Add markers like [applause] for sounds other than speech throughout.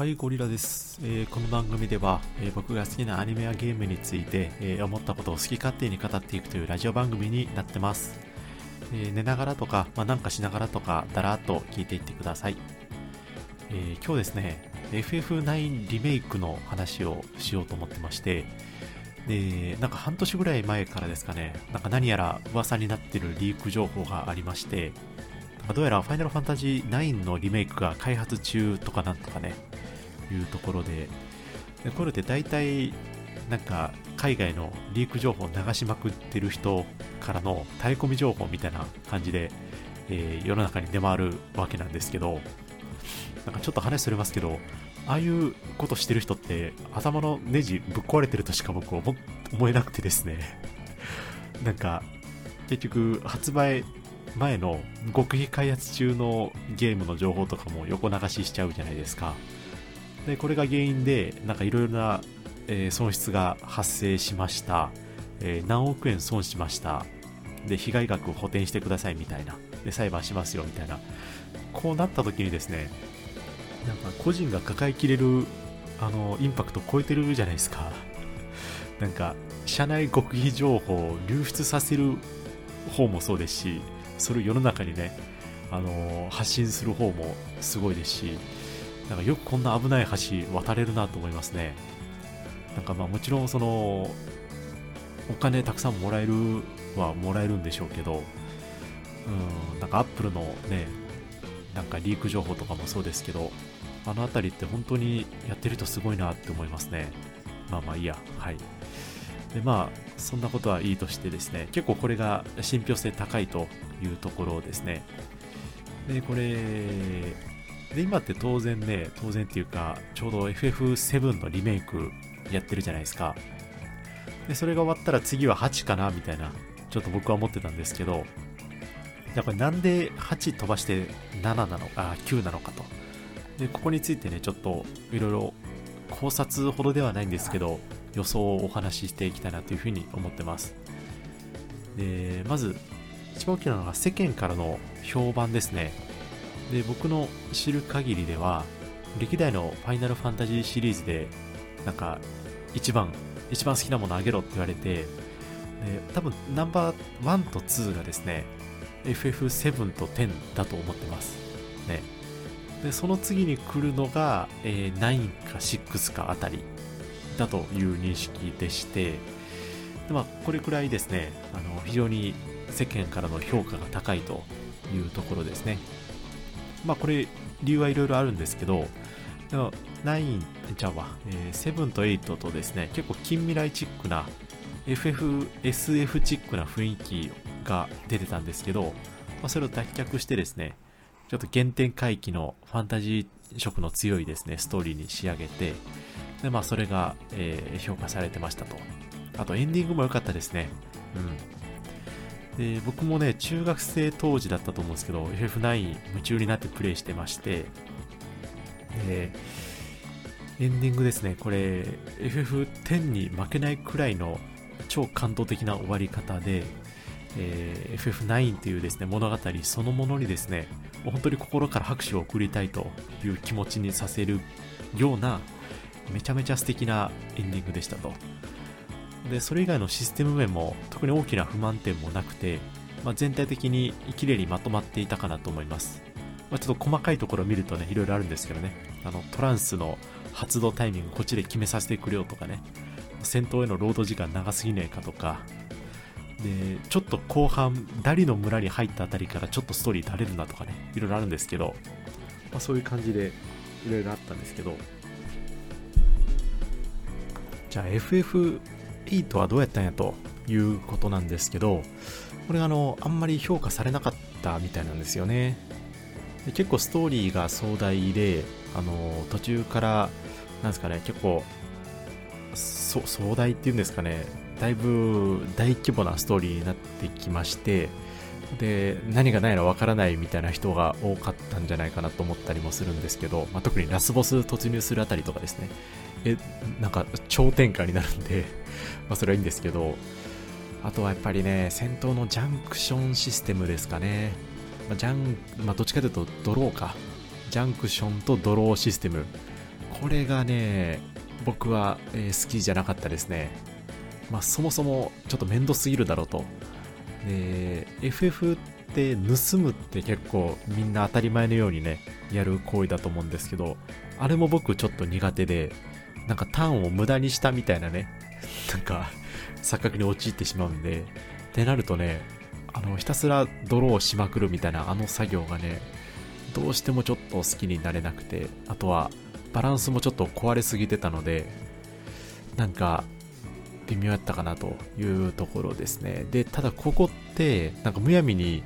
はい、ゴリラです。えーこの番組では、えー僕が好きなアニメやゲームについて、えー思ったことを好き勝手に語っていくというラジオ番組になってます。え寝ながらとか、まあ、なんかしながらとか、だらーっと聞いていってください。え今日ですね、FF9 リメイクの話をしようと思ってまして、で、なんか半年ぐらい前からですかね、なんか何やら噂になってるリーク情報がありまして、どうやらファイナルファンタジー9のリメイクが開発中とかなんとかね、いうところで、でこれって大体、なんか海外のリーク情報を流しまくってる人からのタレコミ情報みたいな感じで、えー世の中に出回るわけなんですけど、なんかちょっと話それますけど、ああいうことしてる人って頭のネジぶっ壊れてるとしか僕思思えなくてですね。[laughs] なんか結局発売前の極秘開発中のゲームの情報とかも横流ししちゃうじゃないですか。で、これが原因で、なんかいろいろな、えー損失が発生しました。えー何億円損しました。で、被害額を補填してくださいみたいな。で、裁判しますよみたいな。こうなった時にですね、なんか個人が抱えきれる、あの、インパクトを超えてるじゃないですか。なんか、社内極秘情報を流出させる方もそうですし、それを世の中にね、あの発信する方もすごいですし、なんかよくこんな危ない橋渡れるなと思いますね。なんかまあもちろんその、お金たくさんもらえるはもらえるんでしょうけど、うん、なんかアップルのね、なんかリーク情報とかもそうですけど、あのあたりって本当にやってる人すごいなって思いますね。まあまあいいや、はい。でまあ、そんなことはいいとしてですね、結構これが信憑性高いというところですね。で、これ、で、今って当然ね、当然っていうか、ちょうど FF7 のリメイクやってるじゃないですか。で、それが終わったら次は8かなみたいな、ちょっと僕は思ってたんですけど、やっぱりなんで8飛ばして7なのか、9なのかと。で、ここについてね、ちょっといろいろ考察ほどではないんですけど、予想をお話ししていきたいなというふうに思ってます。で、まず、一番大きなのが世間からの評判ですね。で、僕の知る限りでは、歴代のファイナルファンタジーシリーズで、なんか、一番、一番好きなものあげろって言われて、で、多分ナンバー1と2がですね、FF7 と10だと思ってます。ね。で、その次に来るのが、えー9か6かあたりだという認識でして、でまあ、これくらいですね、あの、非常に世間からの評価が高いというところですね。まあ、これ、理由はいろいろあるんですけど、9、じゃあわ、えー7と8とですね、結構近未来チックな、FF、SF チックな雰囲気が出てたんですけど、まあ、それを脱却してですね、ちょっと原点回帰のファンタジー色の強いですね、ストーリーに仕上げて、で、まあ、それが、えー評価されてましたと。あと、エンディングも良かったですね。うん。で、僕もね、中学生当時だったと思うんですけど、FF9 夢中になってプレイしてまして、で、エンディングですね、これ、FF10 に負けないくらいの超感動的な終わり方で、えー FF9 というですね、物語そのものにですね、本当に心から拍手を送りたいという気持ちにさせるような、めちゃめちゃ素敵なエンディングでしたと。で、それ以外のシステム面も特に大きな不満点もなくて、まあ、全体的に綺麗にまとまっていたかなと思います。まあ、ちょっと細かいところを見るとね、いろいろあるんですけどね、あの、トランスの発動タイミングこっちで決めさせてくれよとかね、戦闘への労働時間長すぎねえかとか、で、ちょっと後半、ダリの村に入ったあたりからちょっとストーリー垂れるなとかね、いろいろあるんですけど、まあ、そういう感じでいろいろあったんですけど、じゃあ FF イートはどうやったんやということなんですけど、これがあの、あんまり評価されなかったみたいなんですよね。で結構ストーリーが壮大で、あの、途中から、なんですかね、結構、壮大っていうんですかね、だいぶ大規模なストーリーになってきまして、で、何がないのわからないみたいな人が多かったんじゃないかなと思ったりもするんですけど、まあ、特にラスボス突入するあたりとかですね、え、なんか超展開になるんで、[laughs] まそれはいいんですけど、あとはやっぱりね、戦闘のジャンクションシステムですかね。まあ、ジャン、まあ、どっちかというとドローか。ジャンクションとドローシステム。これがね、僕は、え、好きじゃなかったですね。まあ、そもそもちょっと面倒すぎるだろうと。で、FF って盗むって結構みんな当たり前のようにね、やる行為だと思うんですけど、あれも僕ちょっと苦手で、なんかターンを無駄にしたみたいなね、[laughs] なんか錯覚に陥ってしまうんで、ってなるとね、あの、ひたすらドローしまくるみたいなあの作業がね、どうしてもちょっと好きになれなくて、あとはバランスもちょっと壊れすぎてたので、なんか微妙やったかなというところですね。で、ただここって、なんかむやみに、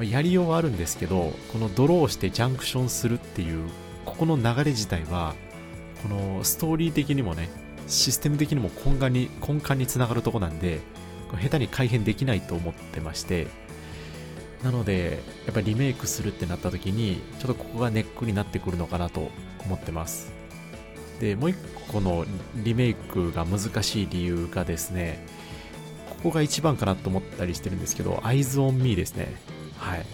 やりようはあるんですけど、このドローしてジャンクションするっていう、ここの流れ自体は、このストーリー的にもね、システム的にも根幹に、根幹につながるとこなんで、下手に改変できないと思ってまして、なので、やっぱりリメイクするってなった時に、ちょっとここがネックになってくるのかなと思ってます。で、もう一個のリメイクが難しい理由がですね、ここが一番かなと思ったりしてるんですけど、Eyes on Me ですね。はい。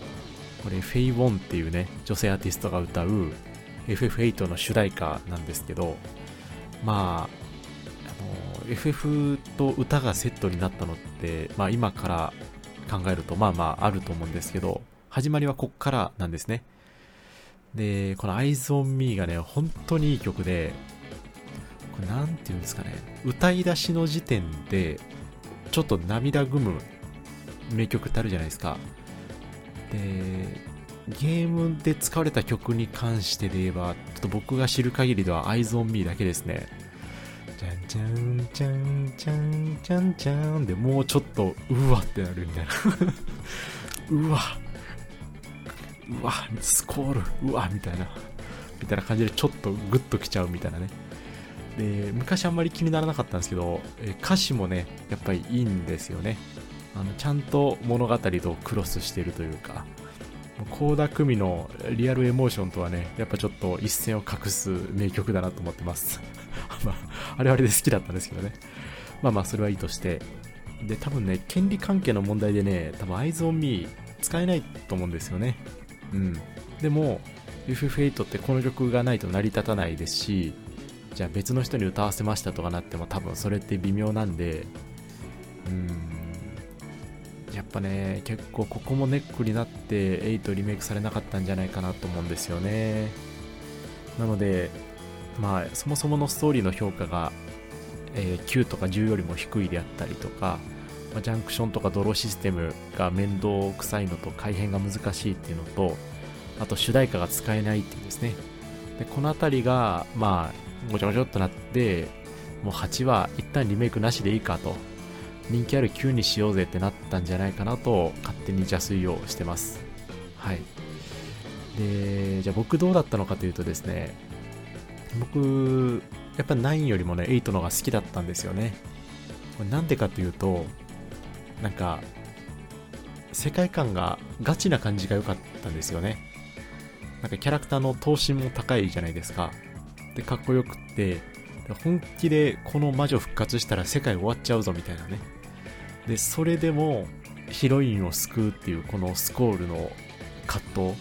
これ、フェイ・ウォンっていうね、女性アーティストが歌う FF8 の主題歌なんですけど、まああの、FF と歌がセットになったのって、まあ今から考えるとまあまああると思うんですけど、始まりはこっからなんですね。で、この Eyes on Me がね、本当にいい曲で、これなんて言うんですかね、歌い出しの時点で、ちょっと涙ぐむ名曲ってあるじゃないですか。で、ゲームで使われた曲に関してで言えば、ちょっと僕が知る限りでは Eyes on Me だけですね。じゃんじゃんじゃんじゃんじゃんじゃんでもうちょっとうわってなるみたいな。[laughs] うわ。うわスコール。うわみたいな。みたいな感じでちょっとグッときちゃうみたいなね。で昔あんまり気にならなかったんですけど歌詞もねやっぱりいいんですよねあのちゃんと物語とクロスしてるというか倖田來未のリアルエモーションとはねやっぱちょっと一線を画す名曲だなと思ってます [laughs] まあ、あれあれで好きだったんですけどね。まあまあ、それはいいとして。で、多分ね、権利関係の問題でね、多分 Eyes on Me 使えないと思うんですよね。うん。でも、FF8 ってこの曲がないと成り立たないですし、じゃあ別の人に歌わせましたとかなっても多分それって微妙なんで、うん、やっぱね、結構ここもネックになって8リメイクされなかったんじゃないかなと思うんですよね。なので、まあ、そもそものストーリーの評価が、えー、9とか10よりも低いであったりとか、ま、ジャンクションとかドローシステムが面倒くさいのと改変が難しいっていうのと、あと主題歌が使えないっていうですね。で、このあたりが、まあ、ごちゃごちゃっとなって、もう8は一旦リメイクなしでいいかと、人気ある9にしようぜってなったんじゃないかなと、勝手に邪推をしてます。はい。で、じゃあ僕どうだったのかというとですね、僕、やっぱ9よりもね、8の方が好きだったんですよね。これなんでかというと、なんか、世界観がガチな感じが良かったんですよね。なんかキャラクターの頭身も高いじゃないですか。で、かっこよくって、本気でこの魔女復活したら世界終わっちゃうぞみたいなね。で、それでもヒロインを救うっていうこのスコールの葛藤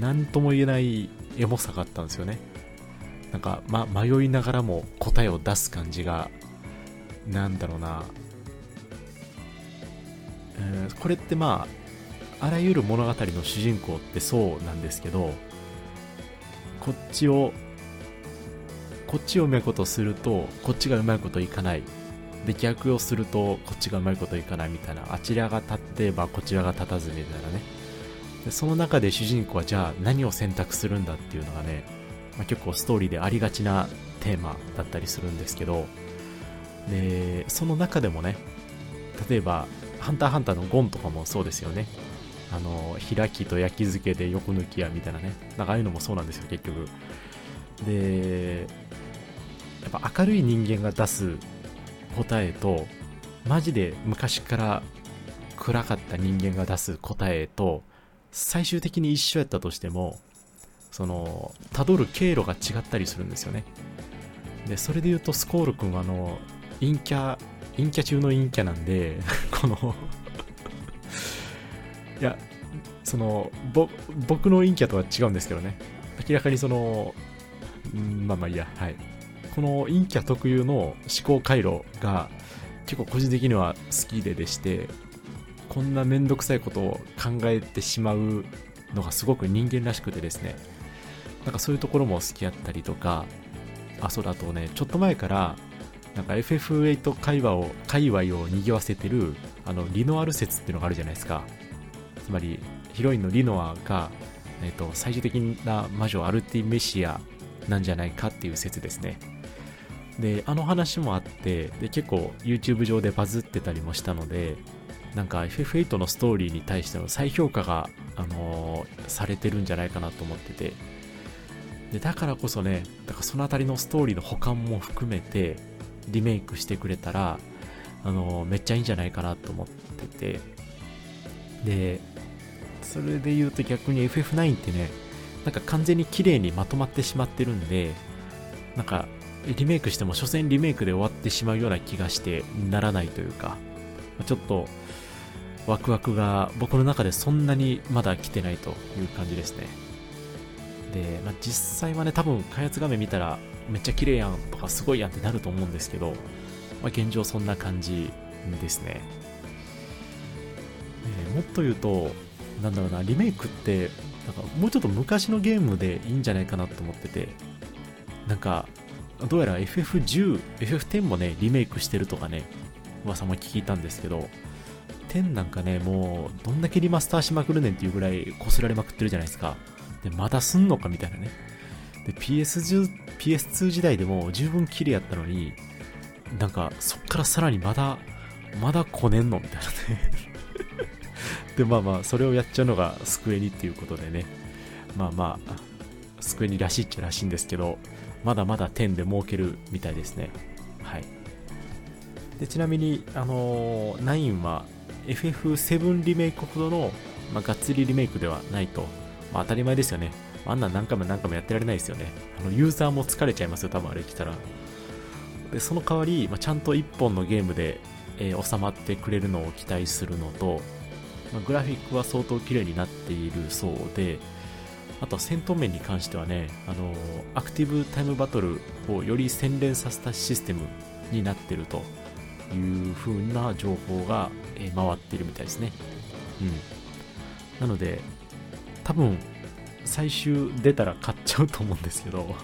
何とも言えないエモさがあったんですよね。なんか、ま、迷いながらも答えを出す感じが、なんだろうな、えー、これってまあ、あらゆる物語の主人公ってそうなんですけど、こっちを、こっちをうまいことすると、こっちがうまいこといかない。で、逆をすると、こっちがうまいこといかないみたいな、あちらが立ってばこちらが立たずみたいなね。でその中で主人公はじゃあ何を選択するんだっていうのがね、まあ、結構ストーリーでありがちなテーマだったりするんですけど、で、その中でもね、例えば、ハンターハンターのゴンとかもそうですよね。あの、開きと焼き付けで横抜きやみたいなね。なんかああいうのもそうなんですよ、結局。で、やっぱ明るい人間が出す答えと、マジで昔から暗かった人間が出す答えと、最終的に一緒やったとしても、その、辿る経路が違ったりするんですよね。で、それで言うと、スコール君は、あの、陰キャ、陰キャ中の陰キャなんで、[laughs] このいや、その、ぼ、僕の陰キャとは違うんですけどね。明らかにその、んまあまあいいや、はい。この陰キャ特有の思考回路が結構個人的には好きででして、こんなめんどくさいことを考えてしまうのがすごく人間らしくてですね、なんかそういうところも好きやったりとか、あ、そうだとね、ちょっと前から、なんか FF8 会話を、界隈を賑わせてる、あの、リノアル説っていうのがあるじゃないですか。つまり、ヒロインのリノアが、えっ、ー、と、最終的な魔女アルティメシアなんじゃないかっていう説ですね。で、あの話もあって、で、結構 YouTube 上でバズってたりもしたので、なんか FF8 のストーリーに対しての再評価が、あのー、されてるんじゃないかなと思ってて、で、だからこそね、だからそのあたりのストーリーの保管も含めて、リメイクしてくれたら、あのー、めっちゃいいんじゃないかなと思ってて、で、それで言うと逆に FF9 ってね、なんか完全に綺麗にまとまってしまってるんで、なんかリメイクしても所詮リメイクで終わってしまうような気がしてならないというか、ちょっとワクワクが僕の中でそんなにまだ来てないという感じですね。で、まあ、実際はね、多分開発画面見たらめっちゃ綺麗やんとかすごいやんってなると思うんですけど、まあ、現状そんな感じですね。えもっと言うと、なんだろうな、リメイクって、なんかもうちょっと昔のゲームでいいんじゃないかなと思ってて、なんか、どうやら FF10、FF10 もね、リメイクしてるとかね、噂も聞いたんですけど、10なんかね、もう、どんだけリマスターしまくるねんっていうぐらい擦られまくってるじゃないですか。で、まだすんのかみたいなね。で、PS10、PS2 時代でも十分綺麗やったのに、なんか、そっからさらにまだ、まだこねんのみたいなねで、まあまあ、それをやっちゃうのがスクエニっていうことでね。まあまあ、スクエニらしいっちゃらしいんですけど、まだまだ10で儲けるみたいですね。はい。でちなみに、あのー、9は FF7 リメイクほどの、まあ、がっつりリメイクではないと。まあ、当たり前ですよね。あんな何回も何回もやってられないですよね。あのユーザーも疲れちゃいますよ、多分あれ来たら。で、その代わり、まあ、ちゃんと1本のゲームで、えー、収まってくれるのを期待するのと、まあ、グラフィックは相当綺麗になっているそうで、あとは戦闘面に関してはね、あのアクティブタイムバトルをより洗練させたシステムになってるという風な情報が、え回っているみたいですね。うん。なので、多分、最終出たら買っちゃうと思うんですけど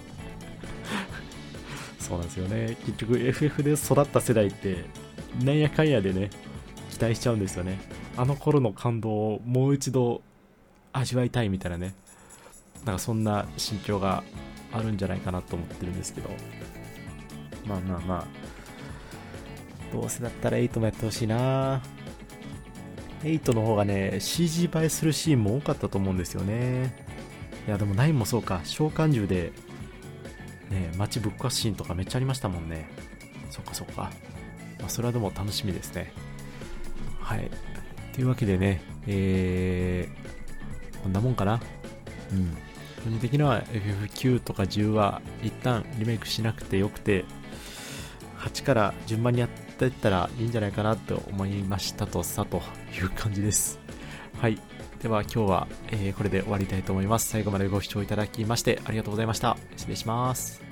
[laughs] そうなんですよね。結局 FF で育った世代って、なんやかんやでね、期待しちゃうんですよね。あの頃の感動をもう一度味わいたいみたいなね。なんかそんな心境があるんじゃないかなと思ってるんですけど。まあまあまあ。どうせだったら8もやってほしいな8の方がね、CG 映えするシーンも多かったと思うんですよね。いや、でも9もそうか。召喚獣で、ね、街ぶっ壊すシーンとかめっちゃありましたもんね。そっかそっか。まあ、それはでも楽しみですね。はい。というわけでね、えー、こんなもんかな。うん。個人的には FF9 とか10は一旦リメイクしなくてよくて、8から順番にやっていったらいいんじゃないかなと思いましたとさという感じです。はい。では今日は、えー、これで終わりたいと思います。最後までご視聴いただきましてありがとうございました。失礼します。